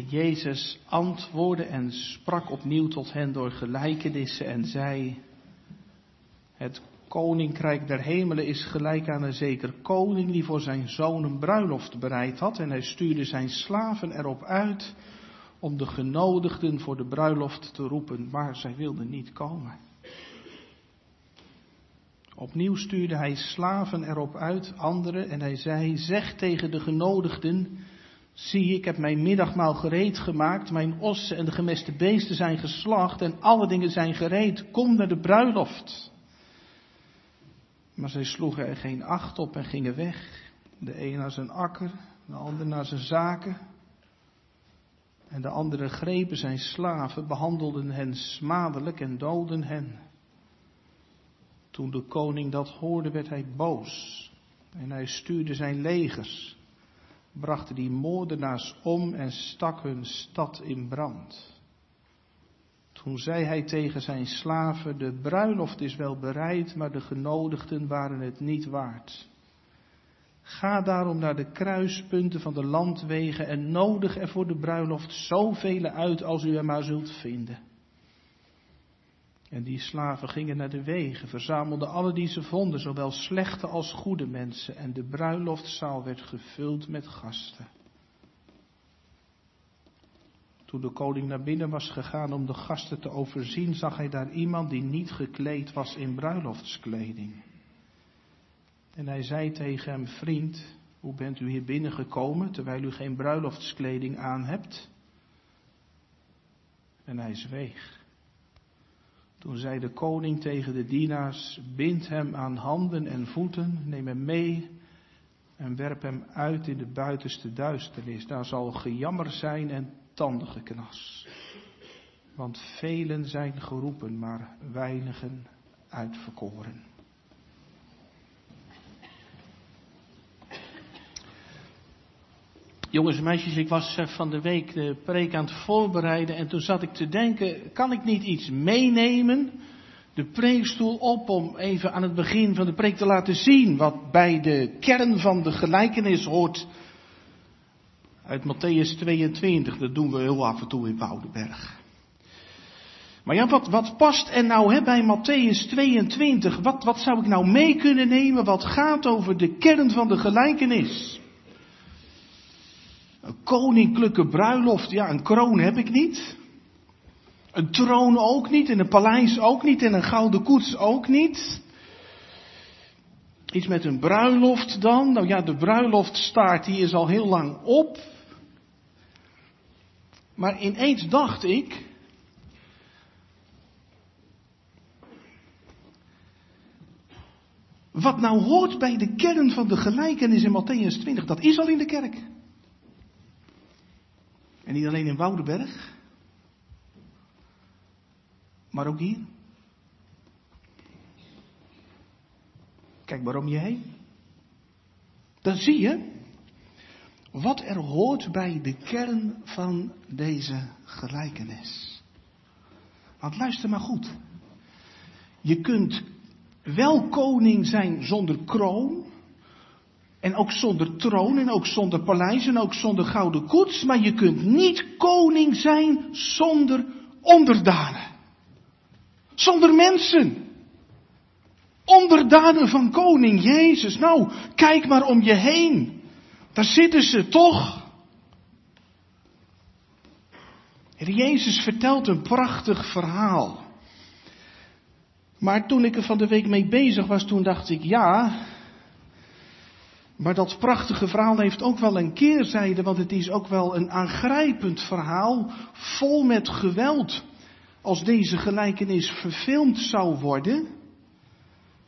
Jezus antwoordde en sprak opnieuw tot hen door gelijkenissen en zei, het koninkrijk der hemelen is gelijk aan een zeker koning die voor zijn zoon een bruiloft bereid had en hij stuurde zijn slaven erop uit om de genodigden voor de bruiloft te roepen, maar zij wilden niet komen. Opnieuw stuurde hij slaven erop uit, anderen, en hij zei, zeg tegen de genodigden, zie ik heb mijn middagmaal gereed gemaakt, mijn ossen en de gemeste beesten zijn geslacht en alle dingen zijn gereed, kom naar de bruiloft. Maar zij sloegen er geen acht op en gingen weg, de een naar zijn akker, de ander naar zijn zaken. En de anderen grepen zijn slaven, behandelden hen smadelijk en doden hen. Toen de koning dat hoorde, werd hij boos. En hij stuurde zijn legers, bracht die moordenaars om en stak hun stad in brand. Toen zei hij tegen zijn slaven, de bruiloft is wel bereid, maar de genodigden waren het niet waard. Ga daarom naar de kruispunten van de landwegen en nodig er voor de bruiloft zoveel uit als u er maar zult vinden. En die slaven gingen naar de wegen, verzamelden alle die ze vonden, zowel slechte als goede mensen, en de bruiloftzaal werd gevuld met gasten. Toen de koning naar binnen was gegaan om de gasten te overzien, zag hij daar iemand die niet gekleed was in bruiloftskleding. En hij zei tegen hem, vriend, hoe bent u hier binnengekomen terwijl u geen bruiloftskleding aan hebt? En hij zweeg. Toen zei de koning tegen de dienaars, bind hem aan handen en voeten, neem hem mee en werp hem uit in de buitenste duisternis. Daar zal gejammer zijn en tandengeknas. Want velen zijn geroepen, maar weinigen uitverkoren. Jongens en meisjes, ik was eh, van de week de preek aan het voorbereiden en toen zat ik te denken, kan ik niet iets meenemen, de preekstoel op, om even aan het begin van de preek te laten zien wat bij de kern van de gelijkenis hoort uit Matthäus 22. Dat doen we heel af en toe in Woudenberg. Maar ja, wat, wat past er nou hè, bij Matthäus 22? Wat, wat zou ik nou mee kunnen nemen wat gaat over de kern van de gelijkenis? Een koninklijke bruiloft, ja, een kroon heb ik niet. Een troon ook niet, en een paleis ook niet, en een gouden koets ook niet. Iets met een bruiloft dan. Nou ja, de bruiloftstaart die is al heel lang op. Maar ineens dacht ik. Wat nou hoort bij de kern van de gelijkenis in Matthäus 20, dat is al in de kerk. En niet alleen in Woudenberg, maar ook hier. Kijk maar om je heen. Dan zie je wat er hoort bij de kern van deze gelijkenis. Want luister maar goed. Je kunt wel koning zijn zonder kroon. En ook zonder troon en ook zonder paleis en ook zonder gouden koets. Maar je kunt niet koning zijn zonder onderdanen. Zonder mensen. Onderdanen van koning Jezus. Nou, kijk maar om je heen. Daar zitten ze toch. Jezus vertelt een prachtig verhaal. Maar toen ik er van de week mee bezig was, toen dacht ik, ja, maar dat prachtige verhaal heeft ook wel een keerzijde, want het is ook wel een aangrijpend verhaal, vol met geweld. Als deze gelijkenis verfilmd zou worden,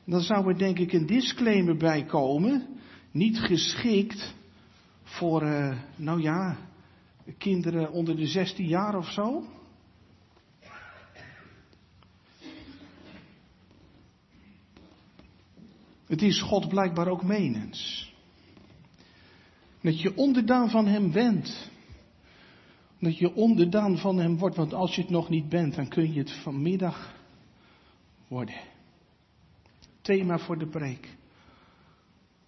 dan zou er denk ik een disclaimer bij komen, niet geschikt voor, uh, nou ja, kinderen onder de 16 jaar of zo. Het is God blijkbaar ook menens. Dat je onderdaan van Hem bent. Dat je onderdaan van Hem wordt, want als je het nog niet bent, dan kun je het vanmiddag worden. Thema voor de preek.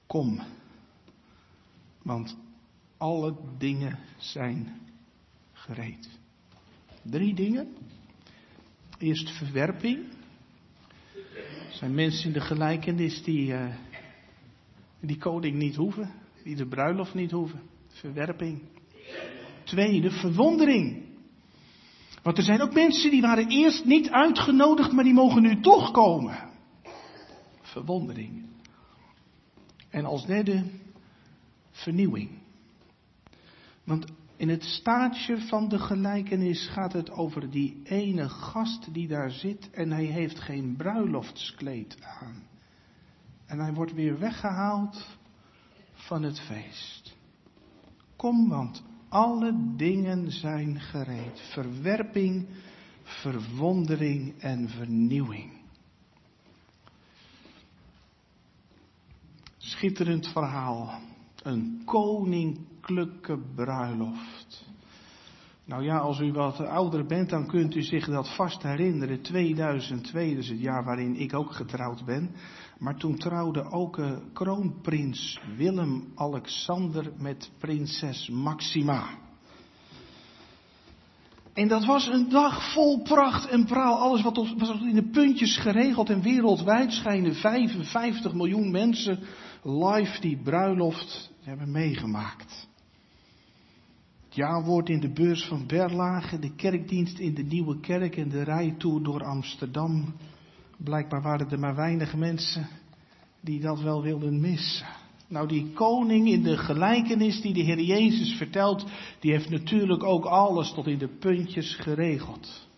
Kom, want alle dingen zijn gereed. Drie dingen. Eerst verwerping. Er zijn mensen in de gelijkenis die, uh, die koning niet hoeven, die de bruiloft niet hoeven. Verwerping. Tweede, verwondering. Want er zijn ook mensen die waren eerst niet uitgenodigd, maar die mogen nu toch komen. Verwondering. En als derde, vernieuwing. Want in het staartje van de gelijkenis gaat het over die ene gast die daar zit en hij heeft geen bruiloftskleed aan. En hij wordt weer weggehaald van het feest. Kom, want alle dingen zijn gereed. Verwerping, verwondering en vernieuwing. Schitterend verhaal. Een koninklijke bruiloft. Nou ja, als u wat ouder bent, dan kunt u zich dat vast herinneren. 2002, dat is het jaar waarin ik ook getrouwd ben. Maar toen trouwde ook uh, kroonprins Willem-Alexander met prinses Maxima. En dat was een dag vol pracht en praal. Alles wat was in de puntjes geregeld. En wereldwijd schijnen 55 miljoen mensen live die bruiloft hebben meegemaakt. Het jaarwoord in de beurs van Berlage, de kerkdienst in de Nieuwe Kerk en de rijtour door Amsterdam. Blijkbaar waren er maar weinig mensen die dat wel wilden missen. Nou, die koning in de gelijkenis die de Heer Jezus vertelt, die heeft natuurlijk ook alles tot in de puntjes geregeld.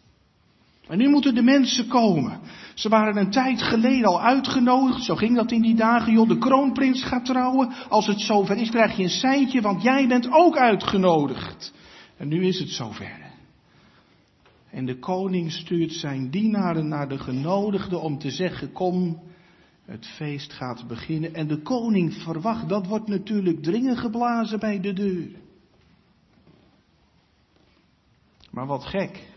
En nu moeten de mensen komen. Ze waren een tijd geleden al uitgenodigd. Zo ging dat in die dagen. Joh, de kroonprins gaat trouwen. Als het zover is, krijg je een seintje, want jij bent ook uitgenodigd. En nu is het zover. En de koning stuurt zijn dienaren naar de genodigden om te zeggen: Kom, het feest gaat beginnen. En de koning verwacht, dat wordt natuurlijk dringen geblazen bij de deur. Maar wat gek.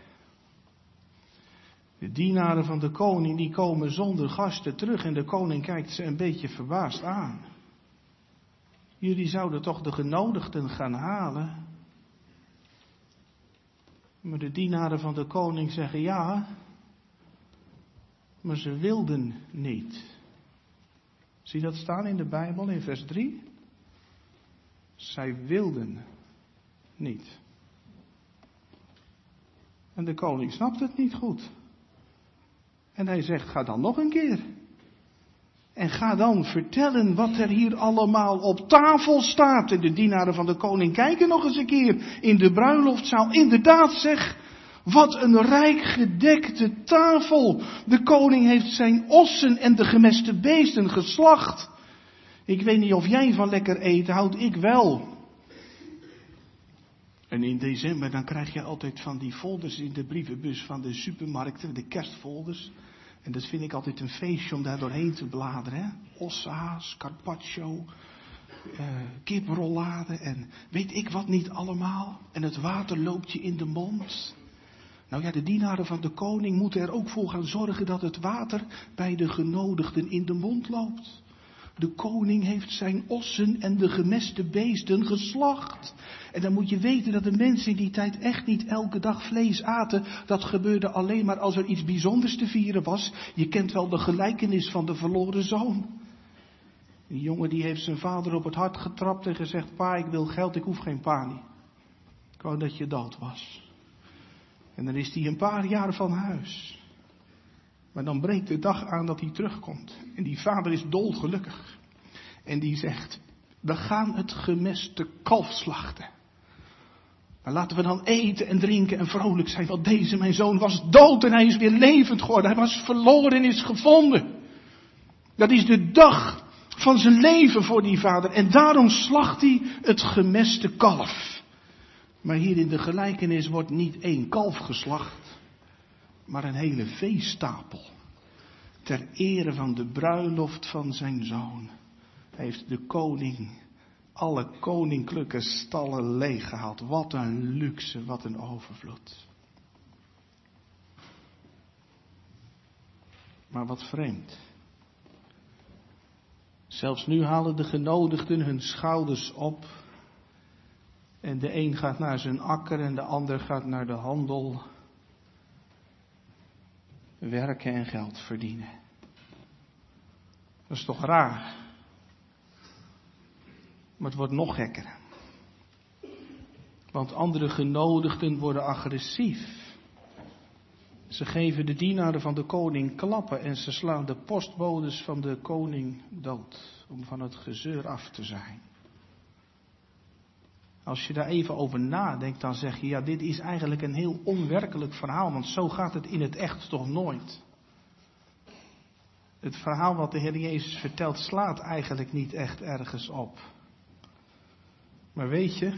De dienaren van de koning die komen zonder gasten terug en de koning kijkt ze een beetje verbaasd aan. Jullie zouden toch de genodigden gaan halen? Maar de dienaren van de koning zeggen ja, maar ze wilden niet. Zie dat staan in de Bijbel in vers 3? Zij wilden niet. En de koning snapt het niet goed. En hij zegt, ga dan nog een keer. En ga dan vertellen wat er hier allemaal op tafel staat. En de dienaren van de koning kijken nog eens een keer in de bruiloftzaal. Inderdaad zeg, wat een rijk gedekte tafel. De koning heeft zijn ossen en de gemeste beesten geslacht. Ik weet niet of jij van lekker eten houdt, ik wel. En in december dan krijg je altijd van die folders in de brievenbus van de supermarkten, de kerstfolders. En dat vind ik altijd een feestje om daar doorheen te bladeren. Hè? Ossa's, carpaccio, uh, kiprollade en weet ik wat niet allemaal. En het water loopt je in de mond. Nou ja, de dienaren van de koning moeten er ook voor gaan zorgen dat het water bij de genodigden in de mond loopt. De koning heeft zijn ossen en de gemeste beesten geslacht. En dan moet je weten dat de mensen in die tijd echt niet elke dag vlees aten. Dat gebeurde alleen maar als er iets bijzonders te vieren was. Je kent wel de gelijkenis van de verloren zoon. Die jongen die heeft zijn vader op het hart getrapt en gezegd: Pa, ik wil geld, ik hoef geen pa niet. Ik wou dat je dood was. En dan is hij een paar jaar van huis. Maar dan breekt de dag aan dat hij terugkomt. En die vader is dolgelukkig. En die zegt, we gaan het gemeste kalf slachten. Maar laten we dan eten en drinken en vrolijk zijn. Want deze, mijn zoon, was dood en hij is weer levend geworden. Hij was verloren en is gevonden. Dat is de dag van zijn leven voor die vader. En daarom slacht hij het gemeste kalf. Maar hier in de gelijkenis wordt niet één kalf geslacht, maar een hele veestapel. Ter ere van de bruiloft van zijn zoon heeft de koning alle koninklijke stallen leeggehaald. Wat een luxe, wat een overvloed. Maar wat vreemd. Zelfs nu halen de genodigden hun schouders op En de een gaat naar zijn akker en de ander gaat naar de handel. Werken en geld verdienen. Dat is toch raar? Maar het wordt nog gekker. Want andere genodigden worden agressief. Ze geven de dienaren van de koning klappen en ze slaan de postbodes van de koning dood. Om van het gezeur af te zijn. Als je daar even over nadenkt, dan zeg je, ja, dit is eigenlijk een heel onwerkelijk verhaal, want zo gaat het in het echt toch nooit. Het verhaal wat de Heer Jezus vertelt slaat eigenlijk niet echt ergens op. Maar weet je,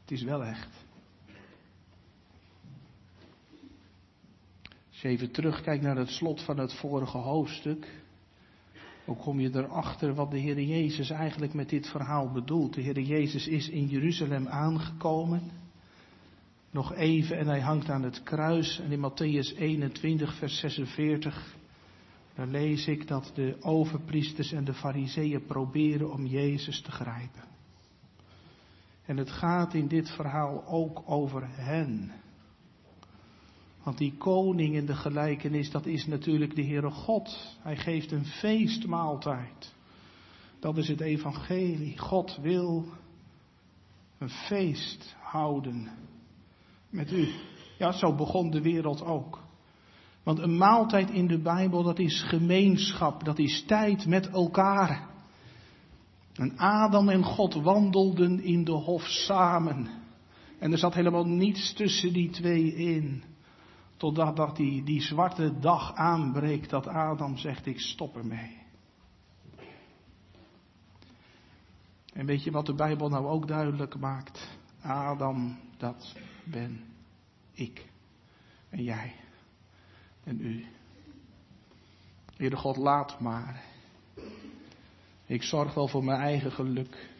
het is wel echt. Als je even terugkijkt naar het slot van het vorige hoofdstuk, hoe kom je erachter wat de Heer Jezus eigenlijk met dit verhaal bedoelt? De Heer Jezus is in Jeruzalem aangekomen. Nog even en hij hangt aan het kruis. En in Matthäus 21, vers 46, daar lees ik dat de overpriesters en de fariseeën proberen om Jezus te grijpen. En het gaat in dit verhaal ook over hen. Want die koning in de gelijkenis, dat is natuurlijk de Heere God. Hij geeft een feestmaaltijd. Dat is het evangelie. God wil een feest houden met u. Ja, zo begon de wereld ook. Want een maaltijd in de Bijbel, dat is gemeenschap, dat is tijd met elkaar. En Adam en God wandelden in de hof samen. En er zat helemaal niets tussen die twee in. Totdat dat die, die zwarte dag aanbreekt dat Adam zegt ik stop ermee. En weet je wat de Bijbel nou ook duidelijk maakt? Adam, dat ben ik. En jij. En u. Heere God, laat maar. Ik zorg wel voor mijn eigen geluk.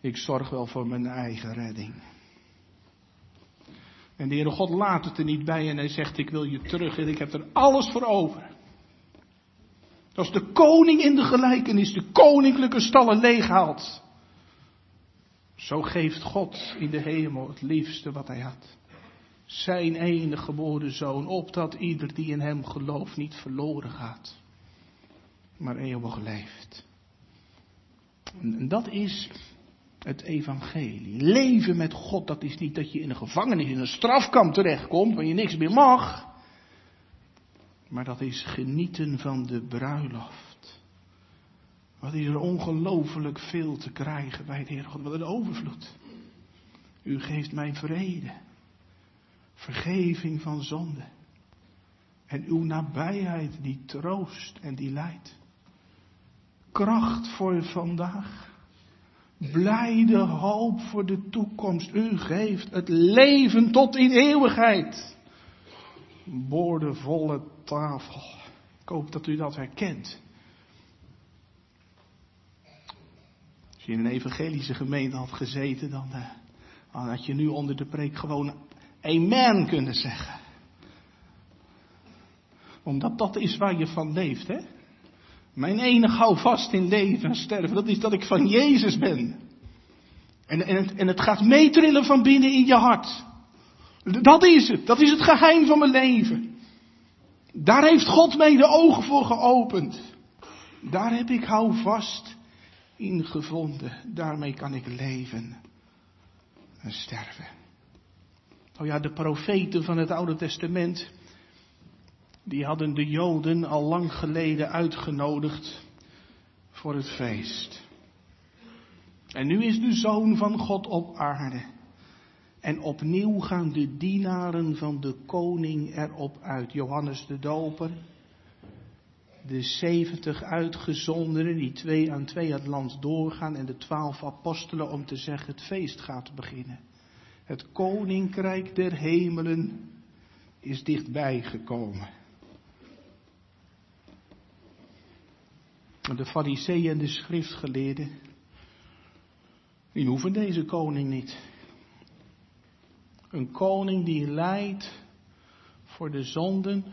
Ik zorg wel voor mijn eigen redding. En de Heere God laat het er niet bij en hij zegt, ik wil je terug en ik heb er alles voor over. Als de koning in de gelijkenis de koninklijke stallen leeghaalt. Zo geeft God in de hemel het liefste wat hij had. Zijn enige geboren zoon, opdat ieder die in hem gelooft niet verloren gaat, maar eeuwig leeft. En dat is het evangelie. Leven met God, dat is niet dat je in een gevangenis, in een strafkamp terechtkomt, waar je niks meer mag. Maar dat is genieten van de bruiloft. Wat is er ongelooflijk veel te krijgen bij de Heer God. Wat een overvloed. U geeft mij vrede. Vergeving van zonde. En uw nabijheid die troost en die leidt. Kracht voor vandaag Blijde hoop voor de toekomst. U geeft het leven tot in eeuwigheid. Boordevolle tafel. Ik hoop dat u dat herkent. Als je in een evangelische gemeente had gezeten, dan, uh, dan had je nu onder de preek gewoon amen kunnen zeggen. Omdat dat is waar je van leeft, hè? Mijn enige houvast in leven en sterven, dat is dat ik van Jezus ben. En, en, het, en het gaat meetrillen van binnen in je hart. Dat is het. Dat is het geheim van mijn leven. Daar heeft God mij de ogen voor geopend. Daar heb ik houvast in gevonden. Daarmee kan ik leven en sterven. Oh ja, de profeten van het Oude Testament, die hadden de Joden al lang geleden uitgenodigd voor het feest. En nu is de Zoon van God op aarde. En opnieuw gaan de dienaren van de koning erop uit. Johannes de Doper, de zeventig uitgezondenen die twee aan twee het land doorgaan en de twaalf apostelen om te zeggen het feest gaat beginnen. Het koninkrijk der hemelen is dichtbij gekomen. De fariseeën en de schriftgeleerden, die hoeven deze koning niet. Een koning die leidt voor de zonden.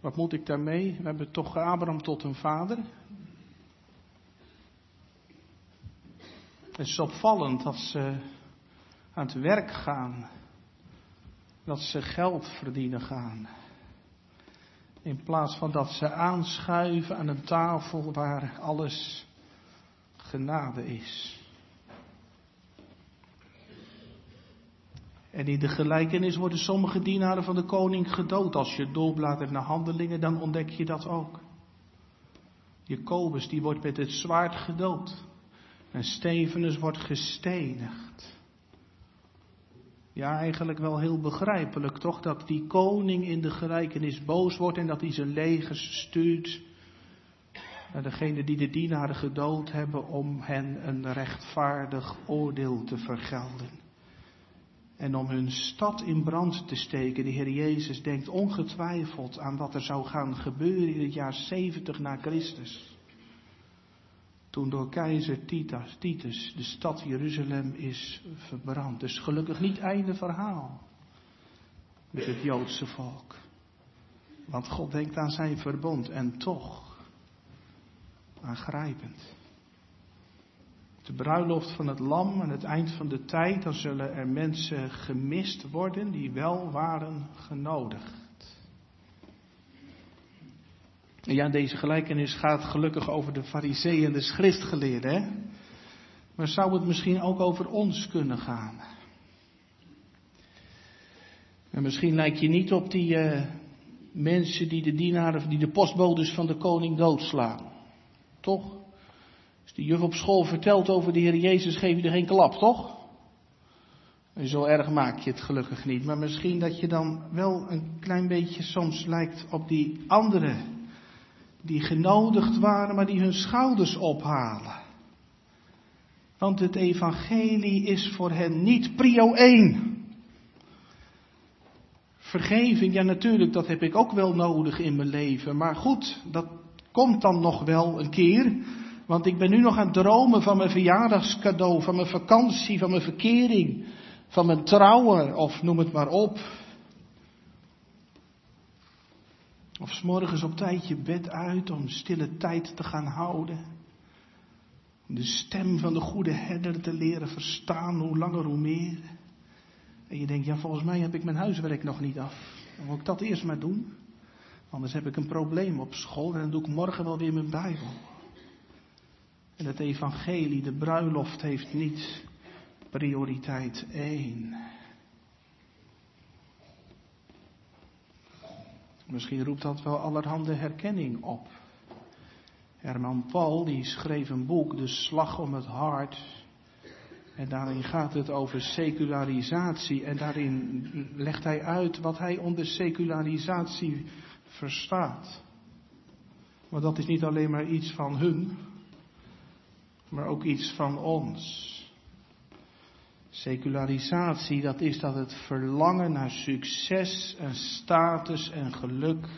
Wat moet ik daarmee? We hebben toch Abraham tot een vader. Het is opvallend dat ze aan het werk gaan. Dat ze geld verdienen gaan. In plaats van dat ze aanschuiven aan een tafel waar alles genade is. En in de gelijkenis worden sommige dienaren van de koning gedood. Als je doorbladert naar handelingen, dan ontdek je dat ook. Jacobus, die wordt met het zwaard gedood. En Stevenus wordt gestenigd. Ja, eigenlijk wel heel begrijpelijk toch, dat die koning in de gelijkenis boos wordt en dat hij zijn legers stuurt naar degene die de dienaren gedood hebben om hen een rechtvaardig oordeel te vergelden. En om hun stad in brand te steken. De Heer Jezus denkt ongetwijfeld aan wat er zou gaan gebeuren in het jaar 70 na Christus. Toen door keizer Titus, Titus de stad Jeruzalem is verbrand. Dus gelukkig niet einde verhaal met het Joodse volk. Want God denkt aan zijn verbond en toch aangrijpend. De bruiloft van het lam en het eind van de tijd, dan zullen er mensen gemist worden die wel waren genodigd. Ja, deze gelijkenis gaat gelukkig over de fariseeën en de schriftgeleerden. Hè? Maar zou het misschien ook over ons kunnen gaan? En misschien lijkt je niet op die uh, mensen die de dienaren, die de postbodes van de koning doodslaan. Toch? Als de juf op school vertelt over de Heer Jezus, geef je er geen klap, toch? En zo erg maak je het gelukkig niet. Maar misschien dat je dan wel een klein beetje soms lijkt op die anderen die genodigd waren, maar die hun schouders ophalen. Want het evangelie is voor hen niet prio 1. Vergeving, ja natuurlijk, dat heb ik ook wel nodig in mijn leven. Maar goed, dat komt dan nog wel een keer. Want ik ben nu nog aan het dromen van mijn verjaardagscadeau, van mijn vakantie, van mijn verkering, van mijn trouwen, of noem het maar op. Of s'morgens op tijd je bed uit om stille tijd te gaan houden. De stem van de goede herder te leren verstaan, hoe langer hoe meer. En je denkt, ja volgens mij heb ik mijn huiswerk nog niet af. Dan moet ik dat eerst maar doen. Anders heb ik een probleem op school en dan doe ik morgen wel weer mijn Bijbel. En het evangelie, de bruiloft heeft niet prioriteit één. Misschien roept dat wel allerhande herkenning op. Herman Paul die schreef een boek, De Slag om het Hart. En daarin gaat het over secularisatie. En daarin legt hij uit wat hij onder secularisatie verstaat. Maar dat is niet alleen maar iets van hun, maar ook iets van ons. Secularisatie, dat is dat het verlangen naar succes en status en geluk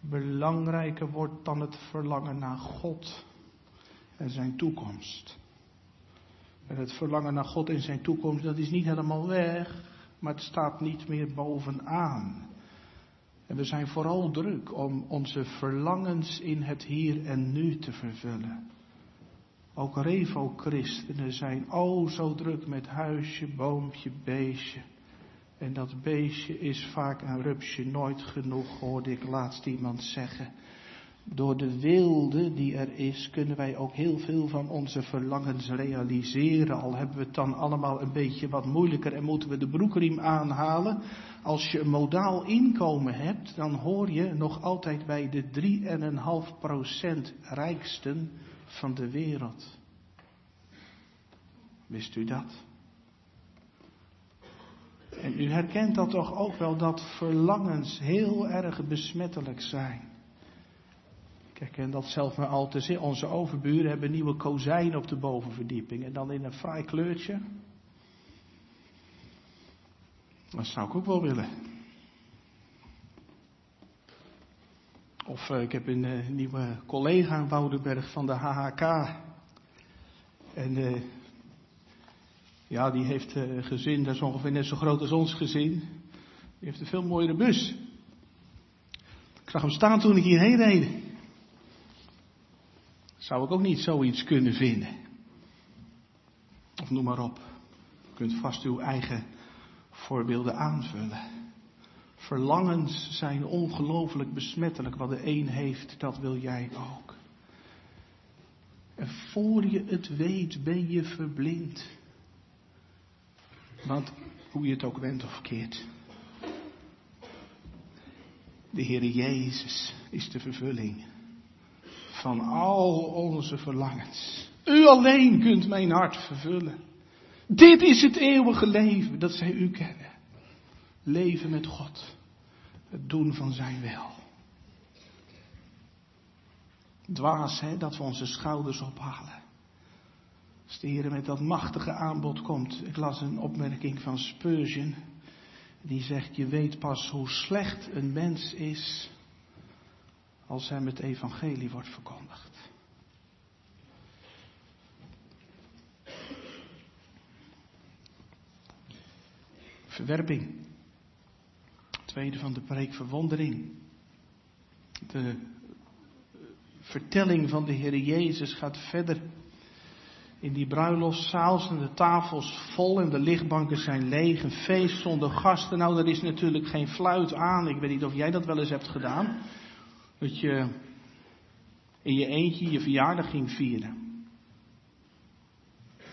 belangrijker wordt dan het verlangen naar God en zijn toekomst. En het verlangen naar God en zijn toekomst, dat is niet helemaal weg, maar het staat niet meer bovenaan. En we zijn vooral druk om onze verlangens in het hier en nu te vervullen. Ook revo-christenen zijn oh zo druk met huisje, boompje, beestje. En dat beestje is vaak een rupsje nooit genoeg, hoorde ik laatst iemand zeggen. Door de wilde die er is, kunnen wij ook heel veel van onze verlangens realiseren. Al hebben we het dan allemaal een beetje wat moeilijker en moeten we de broekriem aanhalen. Als je een modaal inkomen hebt, dan hoor je nog altijd bij de 3,5% rijksten van de wereld. Wist u dat? En u herkent dat toch ook wel dat verlangens heel erg besmettelijk zijn. Kijk, en dat zelf maar al te zien. Onze overburen hebben nieuwe kozijnen op de bovenverdieping. En dan in een fraai kleurtje. Dat zou ik ook wel willen. Of uh, ik heb een uh, nieuwe collega in Woudenberg van de HHK. En uh, ja, die heeft gezin, dat is ongeveer net zo groot als ons gezin. Die heeft een veel mooiere bus. Ik zag hem staan toen ik hierheen reed. Zou ik ook niet zoiets kunnen vinden. noem maar op. U kunt vast uw eigen voorbeelden aanvullen. Verlangens zijn ongelooflijk besmettelijk. Wat de een heeft, dat wil jij ook. En voor je het weet, ben je verblind. Want hoe je het ook wendt of keert. De Heer Jezus is de vervulling van al onze verlangens. U alleen kunt mijn hart vervullen. Dit is het eeuwige leven dat zij u kennen. Leven met God. Het doen van zijn wil. Dwaas, hè, dat we onze schouders ophalen. Als de Heer met dat machtige aanbod komt. Ik las een opmerking van Spurgeon. Die zegt, je weet pas hoe slecht een mens is als hem het evangelie wordt verkondigd. Verwerping. Tweede van de preek verwondering. De vertelling van de Heer Jezus gaat verder. In die bruiloftszaal zijn de tafels vol en de lichtbanken zijn leeg. Een feest zonder gasten. Nou, er is natuurlijk geen fluit aan. Ik weet niet of jij dat wel eens hebt gedaan. Dat je in je eentje je verjaardag ging vieren.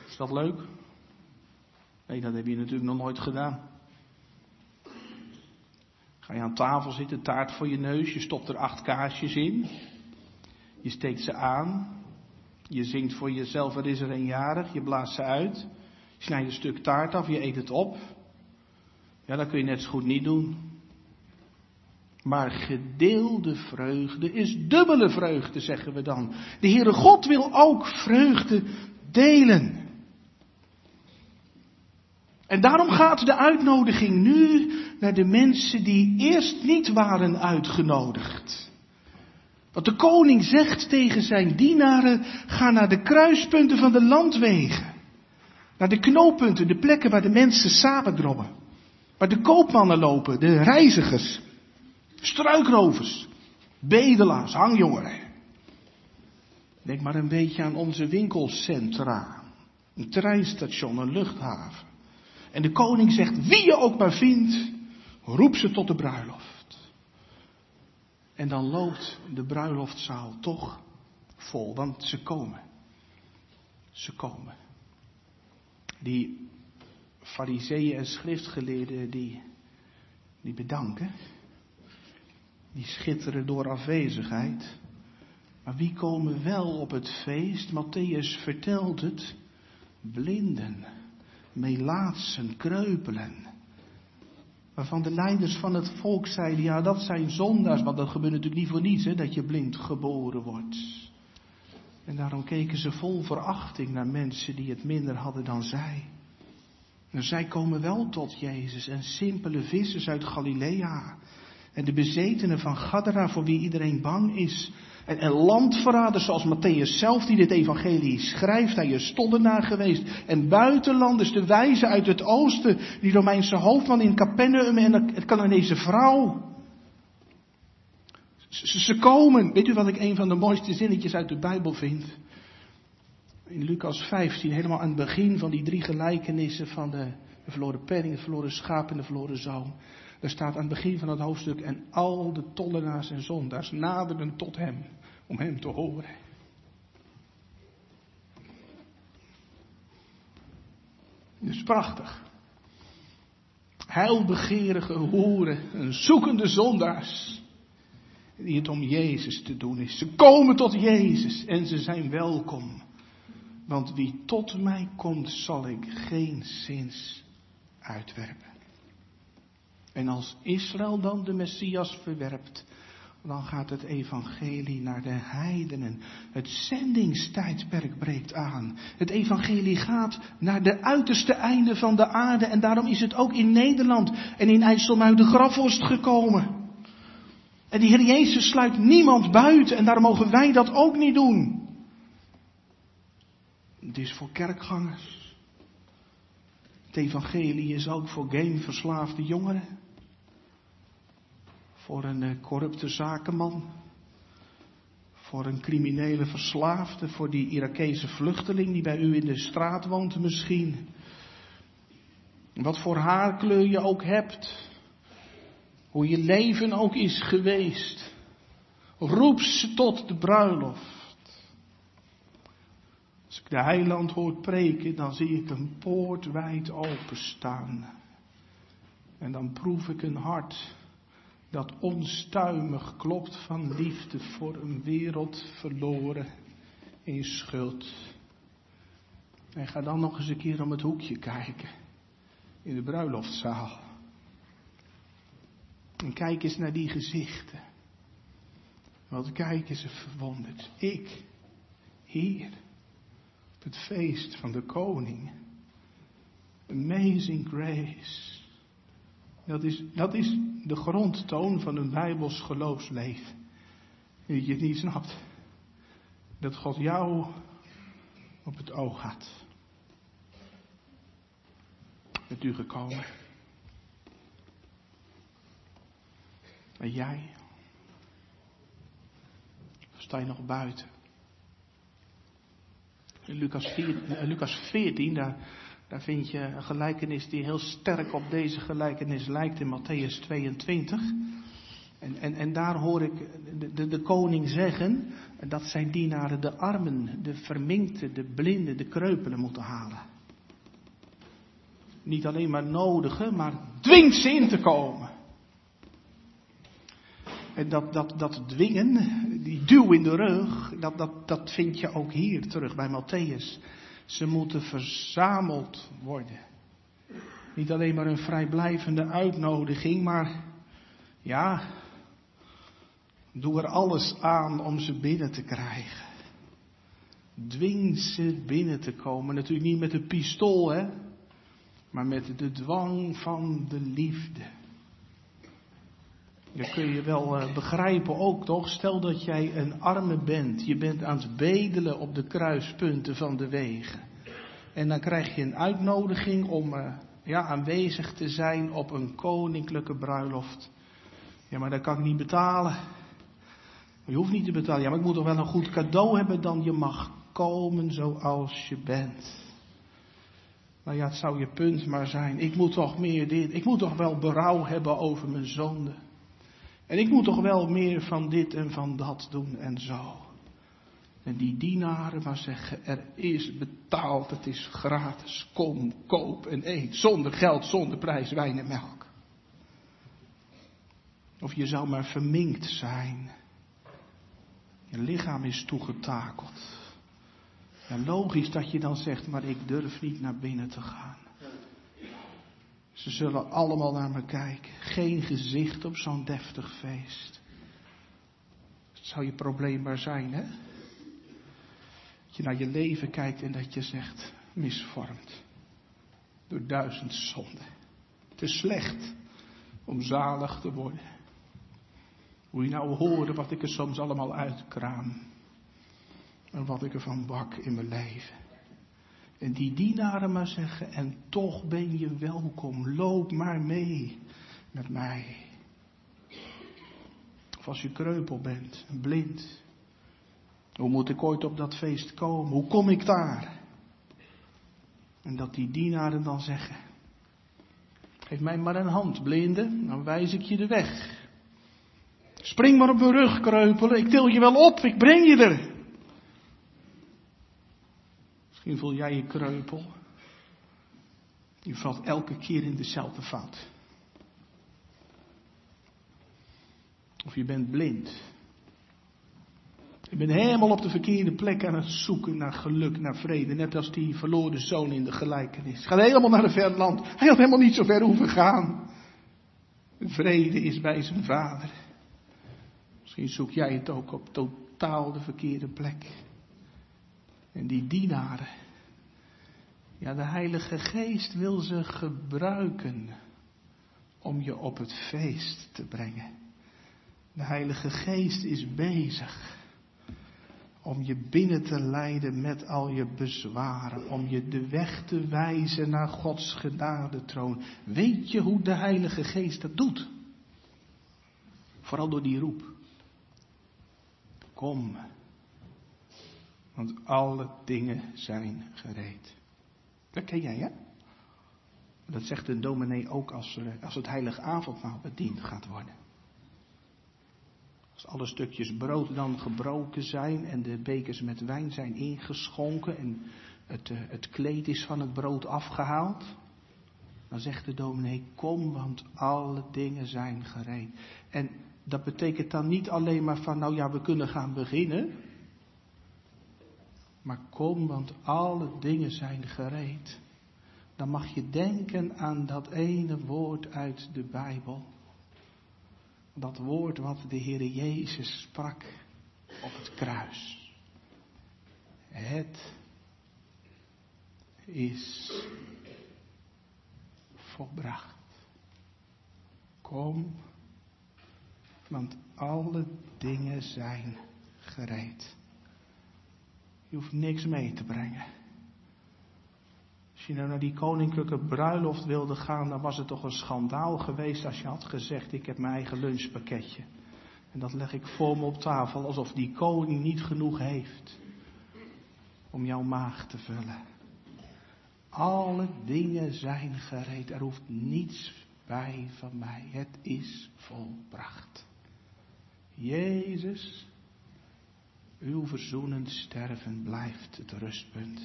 Is dat leuk? Nee, dat heb je natuurlijk nog nooit gedaan. Ga je aan tafel zitten, taart voor je neus, je stopt er acht kaarsjes in. Je steekt ze aan. Je zingt voor jezelf, er is er een jarig. Je blaast ze uit. Je snijdt een stuk taart af, je eet het op. Ja, dat kun je net zo goed niet doen. Maar gedeelde vreugde is dubbele vreugde, zeggen we dan. De Heere God wil ook vreugde delen. En daarom gaat de uitnodiging nu naar de mensen die eerst niet waren uitgenodigd. Wat de koning zegt tegen zijn dienaren, ga naar de kruispunten van de landwegen. Naar de knooppunten, de plekken waar de mensen samendrommen. Waar de koopmannen lopen, de reizigers, struikrovers, bedelaars, hangjongeren. Denk maar een beetje aan onze winkelcentra. Een treinstation, een luchthaven. En de koning zegt, wie je ook maar vindt, roep ze tot de bruiloft. En dan loopt de bruiloftzaal toch vol, want ze komen. Ze komen. Die fariseeën en schriftgeleerden, die, die bedanken. Die schitteren door afwezigheid. Maar wie komen wel op het feest? Matthäus vertelt het. Blinden, melaatsen, kreupelen. Waarvan de leiders van het volk zeiden, ja dat zijn zondaars, want dat gebeurt natuurlijk niet voor niets, hè, dat je blind geboren wordt. En daarom keken ze vol verachting naar mensen die het minder hadden dan zij. En zij komen wel tot Jezus en simpele vissers uit Galilea. En de bezetenen van Gadara voor wie iedereen bang is. En, en landverraders zoals Matthäus zelf die dit evangelie schrijft. Hij is tollenaar geweest. En buitenlanders, de wijzen uit het oosten. Die Romeinse hoofdman in Capernaum en het Canadese vrouw. Ze, ze komen. Weet u wat ik een van de mooiste zinnetjes uit de Bijbel vind? In Lucas 15, helemaal aan het begin van die drie gelijkenissen van de, de verloren penning, de verloren schaap en de verloren zoon. Er staat aan het begin van het hoofdstuk, en al de tollenaars en zondaars naderden tot hem, om hem te horen. Dat is prachtig. Heilbegerige hoeren, een zoekende zondaars, die het om Jezus te doen is. Ze komen tot Jezus en ze zijn welkom. Want wie tot mij komt, zal ik geen zins uitwerpen. En als Israël dan de Messias verwerpt, dan gaat het evangelie naar de heidenen. Het zendingstijdperk breekt aan. Het evangelie gaat naar de uiterste einden van de aarde. En daarom is het ook in Nederland en in IJsselmuiden Grafhorst gekomen. En die Heer Jezus sluit niemand buiten en daarom mogen wij dat ook niet doen. Het is voor kerkgangers. Het evangelie is ook voor gameverslaafde jongeren. Voor een eh, corrupte zakenman. voor een criminele verslaafde, voor die Irakese vluchteling die bij u in de straat woont misschien. Wat voor haarkleur je ook hebt, hoe je leven ook is geweest. Roep ze tot de bruiloft. Als ik de heiland hoor preken, dan zie ik een poort wijd openstaan. En dan proef ik een hart dat onstuimig klopt van liefde voor een wereld verloren in schuld. En ga dan nog eens een keer om het hoekje kijken in de bruiloftzaal. En kijk eens naar die gezichten. Wat kijken ze verwonderd. Ik, hier, op het feest van de koning. Amazing grace. Dat is, dat is de grondtoon van een bijbels geloofsleven. Dat je het niet snapt. Dat God jou op het oog had. Bent u gekomen? En jij? sta je nog buiten? In Lucas 14, eh, Lucas 14 daar, daar vind je een gelijkenis die heel sterk op deze gelijkenis lijkt in Matthäus 22. En, en, en daar hoor ik de, de, de koning zeggen dat zijn dienaren de armen, de verminkte, de blinden, de kreupelen moeten halen. Niet alleen maar nodigen, maar dwing ze in te komen. En dat, dat, dat dwingen, die duw in de rug, dat, dat, dat vind je ook hier terug bij Matthäus. Ze moeten verzameld worden. Niet alleen maar een vrijblijvende uitnodiging, maar ja, doe er alles aan om ze binnen te krijgen. Dwing ze binnen te komen. Natuurlijk niet met een pistool, hè, maar met de dwang van de liefde. Dat kun je wel eh, begrijpen ook toch? Stel dat jij een arme bent. Je bent aan het bedelen op de kruispunten van de wegen. En dan krijg je een uitnodiging om uh, ja, aanwezig te zijn op een koninklijke bruiloft. Ja, maar dat kan ik niet betalen. Je hoeft niet te betalen. Ja, maar ik moet toch wel een goed cadeau hebben dan je mag komen zoals je bent. Maar ja, het zou je punt maar zijn. Ik moet toch meer dit. Ik moet toch wel berouw hebben over mijn zonde. En ik moet toch wel meer van dit en van dat doen en zo. En die dienaren maar zeggen, er is betaald, het is gratis, kom, koop en eet, zonder geld, zonder prijs, wijn en melk. Of je zou maar verminkt zijn. Je lichaam is toegetakeld. Ja, logisch dat je dan zegt, maar ik durf niet naar binnen te gaan. Ze zullen allemaal naar me kijken. Geen gezicht op zo'n deftig feest. Het zou je probleem maar zijn, hè? Dat je naar je leven kijkt en dat je zegt, misvormd. Door duizend zonden. Te slecht om zalig te worden. Hoe je nou horen wat ik er soms allemaal uitkraam. En wat ik ervan bak in mijn leven. En die dienaren maar zeggen, en toch ben je welkom, loop maar mee met mij. Of als je kreupel bent, blind. Hoe moet ik ooit op dat feest komen? Hoe kom ik daar? En dat die dienaren dan zeggen, geef mij maar een hand, blinde, dan wijs ik je de weg. Spring maar op mijn rug, kreupelen, ik til je wel op, ik breng je er. Misschien voel jij je kreupel. Je valt elke keer in dezelfde fout. Of je bent blind. Je bent helemaal op de verkeerde plek aan het zoeken naar geluk, naar vrede. Net als die verloren zoon in de gelijkenis. Gaat helemaal naar een ver land. Hij had helemaal niet zo ver hoeven gaan. Vrede is bij zijn vader. Misschien zoek jij het ook op totaal de verkeerde plek. En die dienaren, ja, de Heilige Geest wil ze gebruiken om je op het feest te brengen. De Heilige Geest is bezig om je binnen te leiden met al je bezwaren, om je de weg te wijzen naar Gods genadetroon. Weet je hoe de Heilige Geest dat doet? Vooral door die roep. Kom, Want alle dingen zijn gereed. Dat ken jij, hè? Dat zegt de dominee ook als, er, als het heilige avondmaal bediend gaat worden. Als alle stukjes brood dan gebroken zijn en de bekers met wijn zijn ingeschonken en het, eh, het kleed is van het brood afgehaald, dan zegt de dominee, kom, want alle dingen zijn gereed. En dat betekent dan niet alleen maar van, nou ja, we kunnen gaan beginnen. Maar kom, want alle dingen zijn gereed. Dan mag je denken aan dat ene woord uit de Bijbel. Dat woord wat de Heer Jezus sprak op het kruis. Het is volbracht. Kom, want alle dingen zijn gereed. Je hoeft niks mee te brengen. Als je nou naar die koninklijke bruiloft wilde gaan, dan was het toch een schandaal geweest als je had gezegd: Ik heb mijn eigen lunchpakketje. En dat leg ik voor me op tafel, alsof die koning niet genoeg heeft om jouw maag te vullen. Alle dingen zijn gereed. Er hoeft niets bij van mij. Het is volbracht. Jezus, uw verzoenend sterven blijft het rustpunt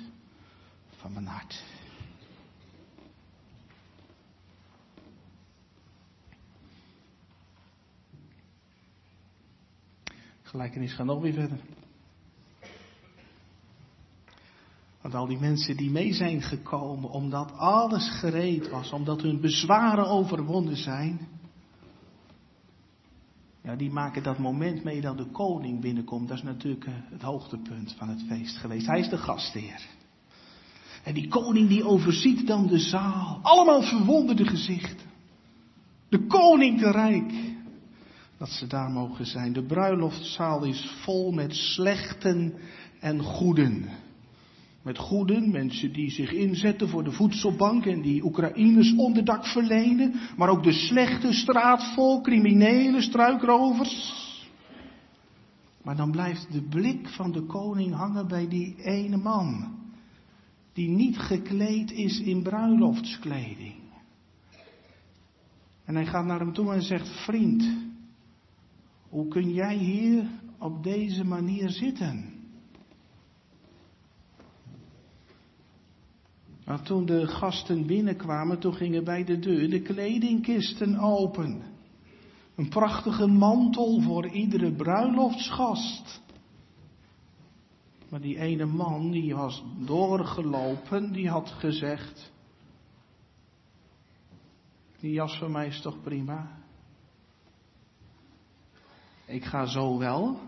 van mijn hart. Gelijkenis gaat nog weer verder. Want al die mensen die mee zijn gekomen, omdat alles gereed was, omdat hun bezwaren overwonnen zijn, ja, die maken dat moment mee dat de koning binnenkomt. Dat is natuurlijk eh, het hoogtepunt van het feest geweest. Hij is de gastheer. En die koning die overziet dan de zaal. Allemaal verwonderde gezichten. De koning te rijk. Dat ze daar mogen zijn. De bruiloftzaal is vol met slechten en goeden. Met goeden, mensen die zich inzetten voor de voedselbank en die Oekraïners onderdak verlenen. Maar ook de slechte straatvol, criminelen, struikrovers. Maar dan blijft de blik van de koning hangen bij die ene man. Die niet gekleed is in bruiloftskleding. En hij gaat naar hem toe en zegt, vriend, hoe kun jij hier op deze manier zitten? Maar toen de gasten binnenkwamen, toen gingen bij de deur de kledingkisten open. Een prachtige mantel voor iedere bruiloftsgast. Maar die ene man, die was doorgelopen, die had gezegd, die jas van mij is toch prima? Ik ga zo wel.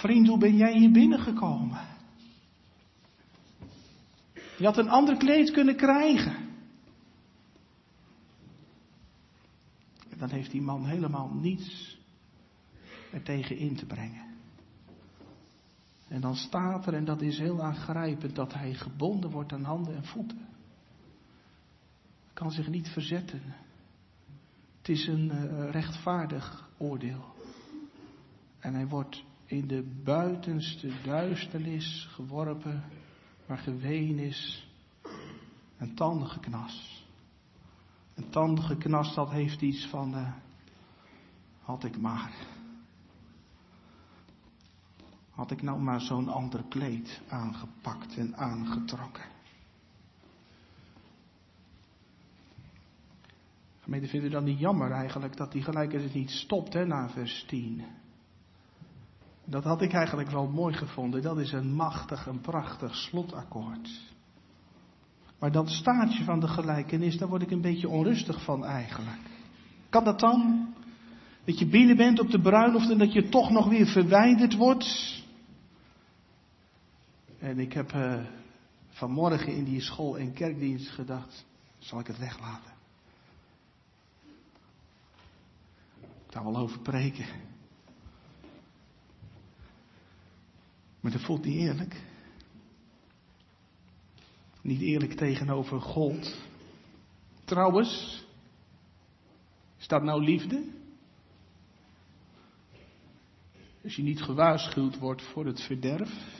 Vriend, hoe ben jij hier binnengekomen? Je had een ander kleed kunnen krijgen. En dan heeft die man helemaal niets er tegen in te brengen. En dan staat er, en dat is heel aangrijpend, dat hij gebonden wordt aan handen en voeten. Kan zich niet verzetten. Het is een uh, rechtvaardig oordeel. En hij wordt in de buitenste duisternis geworpen, waar geween is, een tandengeknas. Een tandengeknas dat heeft iets van, uh, had ik maar. Had ik nou maar zo'n ander kleed aangepakt en aangetrokken. Gemeente, vindt u dan niet jammer eigenlijk dat die gelijkenis niet stopt hè, na vers 10? Dat had ik eigenlijk wel mooi gevonden. Dat is een machtig, een prachtig slotakkoord. Maar dat staartje van de gelijkenis, daar word ik een beetje onrustig van eigenlijk. Kan dat dan? Dat je binnen bent op de bruiloft en dat je toch nog weer verwijderd wordt? En ik heb uh, vanmorgen in die school- en kerkdienst gedacht, zal ik het weglaten? Ik daar wel over preken. Maar dat voelt niet eerlijk. Niet eerlijk tegenover God. Trouwens, is dat nou liefde? Als je niet gewaarschuwd wordt voor het verderf.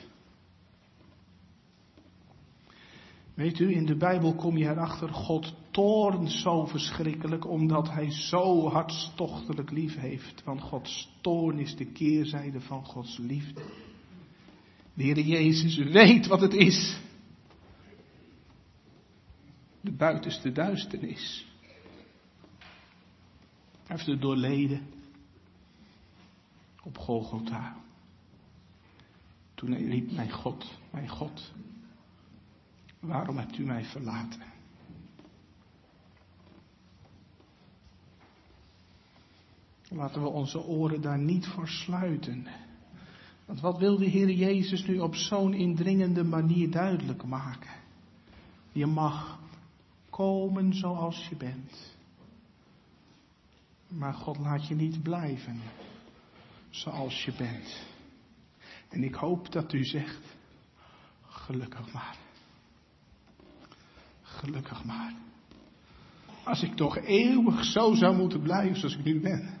Weet u, in de Bijbel kom je erachter, God toornt zo verschrikkelijk omdat hij zo hartstochtelijk lief heeft. Want Gods toorn is de keerzijde van Gods liefde. De Heer Jezus weet wat het is. De buitenste duisternis. Hij heeft het doorleden op Golgotha. Toen hij riep, mijn God, mijn God, waarom hebt u mij verlaten? Laten we onze oren daar niet voor sluiten. Want wat wil de Heer Jezus nu op zo'n indringende manier duidelijk maken? Je mag komen zoals je bent. Maar God laat je niet blijven zoals je bent. En ik hoop dat u zegt, gelukkig maar. Gelukkig maar. Als ik toch eeuwig zo zou moeten blijven zoals ik nu ben.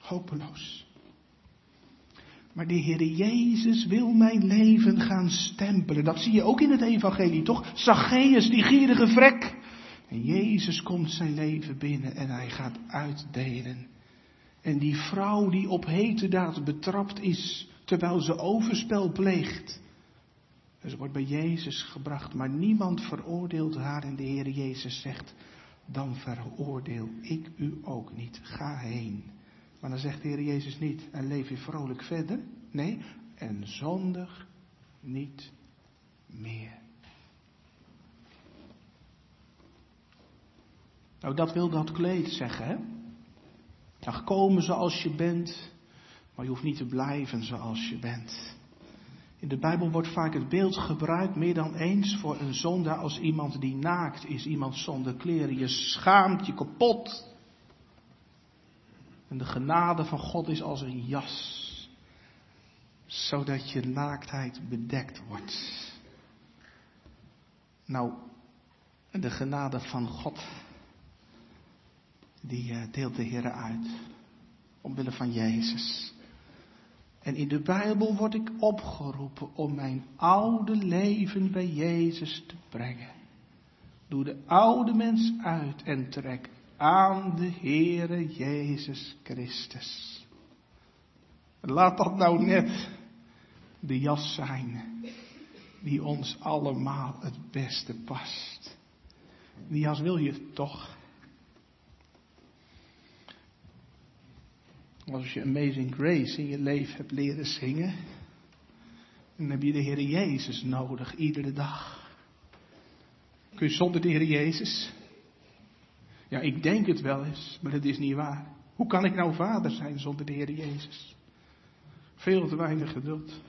Hopeloos. Maar de Heer Jezus wil mijn leven gaan stempelen. Dat zie je ook in het evangelie, toch? Zacchaeus, die gierige vrek. En Jezus komt zijn leven binnen en hij gaat uitdelen. En die vrouw die op heterdaad betrapt is, terwijl ze overspel pleegt. Ze wordt bij Jezus gebracht, maar niemand veroordeelt haar en de Heer Jezus zegt, dan veroordeel ik u ook niet. Ga heen. Maar dan zegt de Heer Jezus niet, en leef je vrolijk verder. Nee, en zondig niet meer. Nou, dat wil dat kleed zeggen, hè? Komen zoals je bent, maar je hoeft niet te blijven zoals je bent. In de Bijbel wordt vaak het beeld gebruikt, meer dan eens, voor een zondaar als iemand die naakt is, iemand zonder kleren. Je schaamt je kapot. En de genade van God is als een jas, zodat je naaktheid bedekt wordt. Nou, de genade van God die eh, deelt de Heer uit. Omwille van Jezus. En in de Bijbel word ik opgeroepen om mijn oude leven bij Jezus te brengen. Doe de oude mens uit en trek aan de Heere Jezus Christus. Laat dat nou net de jas zijn die ons allemaal het beste past. Die jas wil je toch? Als je Amazing Grace in je leven hebt leren zingen, dan heb je de Heer Jezus nodig iedere dag. Kun je zonder de Heer Jezus? Ja, ik denk het wel eens, maar het is niet waar. Hoe kan ik nou vader zijn zonder de Heer Jezus? Veel te weinig geduld.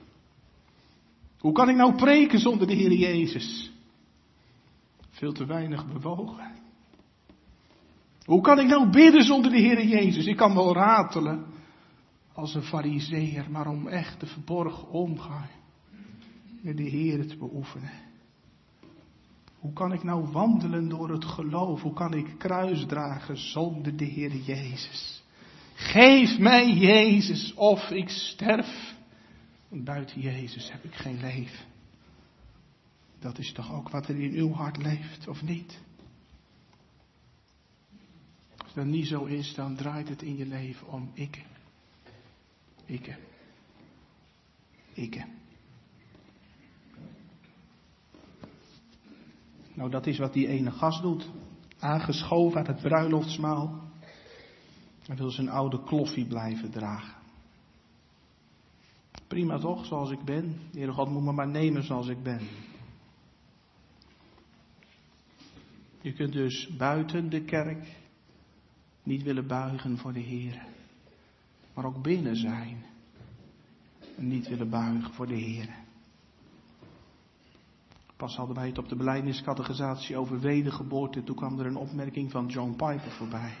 Hoe kan ik nou preken zonder de Heer Jezus? Veel te weinig bewogen. Hoe kan ik nou bidden zonder de Heer Jezus? Ik kan wel ratelen als een fariseer, maar om echt de verborgen omgang met de Heer te beoefenen. Hoe kan ik nou wandelen door het geloof? Hoe kan ik kruis dragen zonder de Heer Jezus? Geef mij Jezus of ik sterf. Want buiten Jezus heb ik geen leven. Dat is toch ook wat er in uw hart leeft, of niet? dat niet zo is, dan draait het in je leven om ik. Ik. Ik. Nou, dat is wat die ene gast doet. Aangeschoven uit het bruiloftsmaal. Hij wil zijn oude kloffie blijven dragen. Prima toch, zoals ik ben. Heere God moet me maar nemen zoals ik ben. Je kunt dus buiten de kerk niet willen buigen voor de Heer. Maar ook binnen zijn. En niet willen buigen voor de Heer. Pas hadden wij het op de beleidingscategorisatie over wedergeboorte. Toen kwam er een opmerking van John Piper voorbij.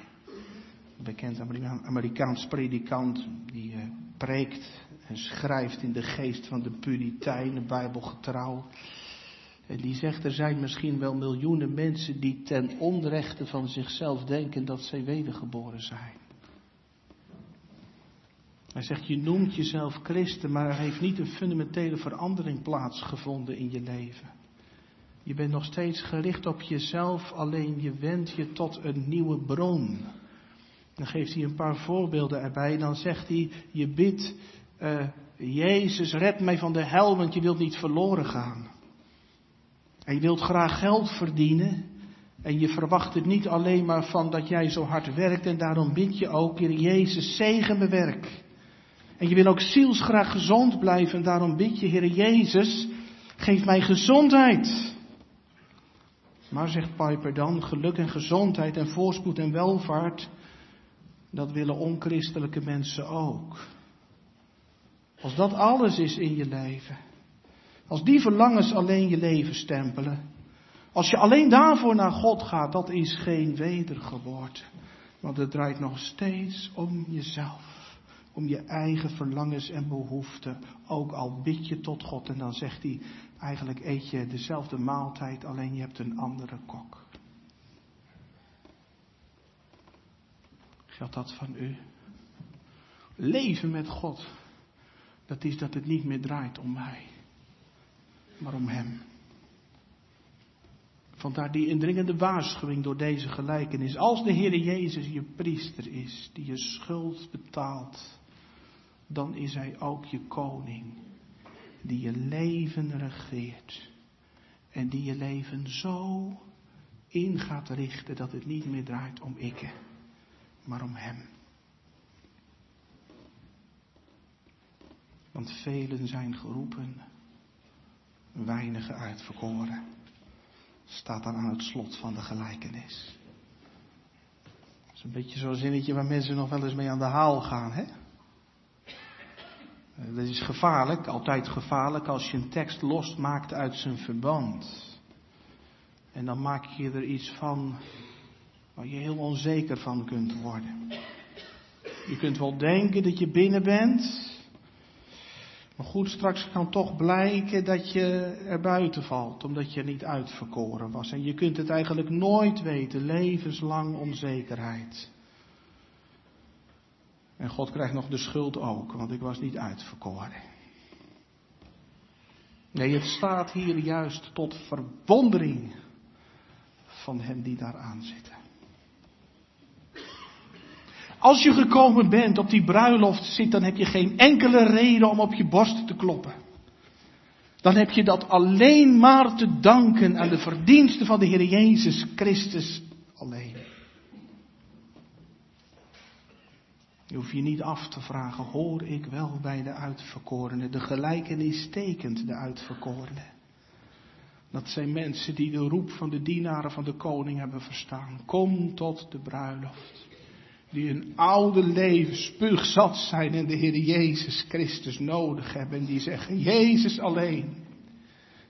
Een bekend Amerikaans predikant die uh, preekt en schrijft in de geest van de Puritijnen, bijbelgetrouw. En die zegt, er zijn misschien wel miljoenen mensen die ten onrechte van zichzelf denken dat zij wedergeboren zijn. Hij zegt, je noemt jezelf christen, maar er heeft niet een fundamentele verandering plaatsgevonden in je leven. Je bent nog steeds gericht op jezelf, alleen je wendt je tot een nieuwe bron. Dan geeft hij een paar voorbeelden erbij. Dan zegt hij, je bidt, uh, Jezus, red mij van de hel, want je wilt niet verloren gaan. En je wilt graag geld verdienen. En je verwacht het niet alleen maar van dat jij zo hard werkt. En daarom bid je ook, Heer Jezus, zegen mijn werk. En je wil ook zielsgraag gezond blijven. En daarom bid je, Heer Jezus, geef mij gezondheid. Maar zegt Piper dan, geluk en gezondheid en voorspoed en welvaart, dat willen onchristelijke mensen ook. Als dat alles is in je leven, als die verlangens alleen je leven stempelen, als je alleen daarvoor naar God gaat, dat is geen wedergeboorte. Want het draait nog steeds om jezelf, om je eigen verlangens en behoeften. Ook al bid je tot God en dan zegt hij, eigenlijk eet je dezelfde maaltijd, alleen je hebt een andere kok. Geldt dat van u? Leven met God, dat is dat het niet meer draait om mij, maar om Hem. Vandaar die indringende waarschuwing door deze gelijkenis. Als de Heer Jezus je priester is, die je schuld betaalt, dan is Hij ook je koning, die je leven regeert. En die je leven zo in gaat richten dat het niet meer draait om ikke, maar om Hem. Want velen zijn geroepen, weinigen uitverkoren. Staat dan aan het slot van de gelijkenis. Dat is een beetje zo'n zinnetje waar mensen nog wel eens mee aan de haal gaan, hè? Dat is gevaarlijk, altijd gevaarlijk, als je een tekst losmaakt uit zijn verband. En dan maak je er iets van waar je heel onzeker van kunt worden. Je kunt wel denken dat je binnen bent, maar goed, straks kan toch blijken dat je er buiten valt, omdat je niet uitverkoren was. En je kunt het eigenlijk nooit weten, levenslang onzekerheid. En God krijgt nog de schuld ook, want ik was niet uitverkoren. Nee, het staat hier juist tot verwondering van hen die daar aan zitten. Als je gekomen bent op die bruiloft zit, dan heb je geen enkele reden om op je borst te kloppen. Dan heb je dat alleen maar te danken aan de verdiensten van de Heer Jezus Christus alleen. Je hoeft je niet af te vragen, hoor ik wel bij de uitverkorenen? De gelijkenis tekent de uitverkorenen. Dat zijn mensen die de roep van de dienaren van de koning hebben verstaan. Kom tot de bruiloft die een oude leven spuugzat zijn en de Heer Jezus Christus nodig hebben. En die zeggen, Jezus alleen.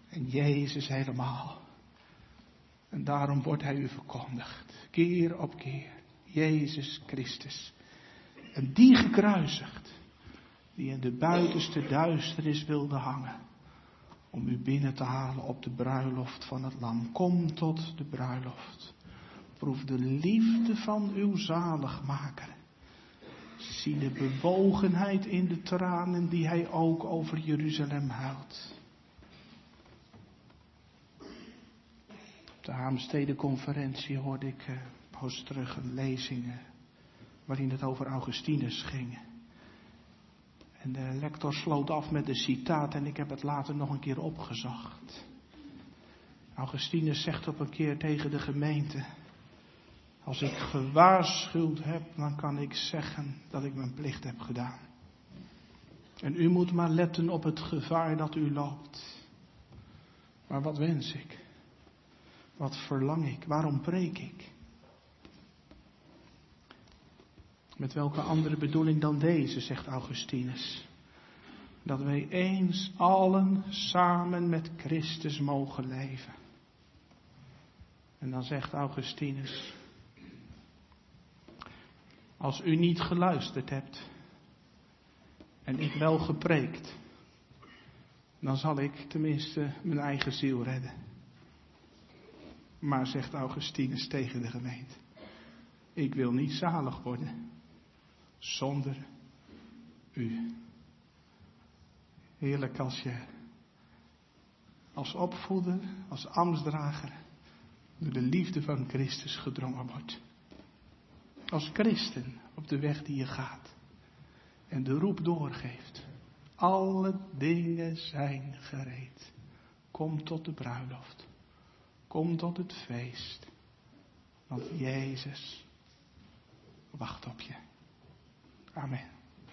En Jezus helemaal. En daarom wordt hij u verkondigd. Keer op keer. Jezus Christus. En die gekruisigd. Die in de buitenste duisternis wilde hangen. Om u binnen te halen op de bruiloft van het lam. Kom tot de bruiloft. Proef de liefde van uw zaligmaker. Zie de bewogenheid in de tranen die hij ook over Jeruzalem huilt. Op de Haamstede-conferentie hoorde ik post terug een lezing waarin het over Augustinus ging. En de lector sloot af met een citaat en ik heb het later nog een keer opgezocht. Augustinus zegt op een keer tegen de gemeente. Als ik gewaarschuwd heb, dan kan ik zeggen dat ik mijn plicht heb gedaan. En u moet maar letten op het gevaar dat u loopt. Maar wat wens ik? Wat verlang ik? Waarom preek ik? Met welke andere bedoeling dan deze, zegt Augustinus. Dat wij eens allen samen met Christus mogen leven. En dan zegt Augustinus, als u niet geluisterd hebt en ik wel gepreekt, dan zal ik tenminste mijn eigen ziel redden. Maar zegt Augustinus tegen de gemeente, ik wil niet zalig worden zonder u. Heerlijk als je als opvoeder, als ambtsdrager, door de liefde van Christus gedrongen wordt. Als christen op de weg die je gaat en de roep doorgeeft. Alle dingen zijn gereed. Kom tot de bruiloft. Kom tot het feest. Want Jezus wacht op je. Amen.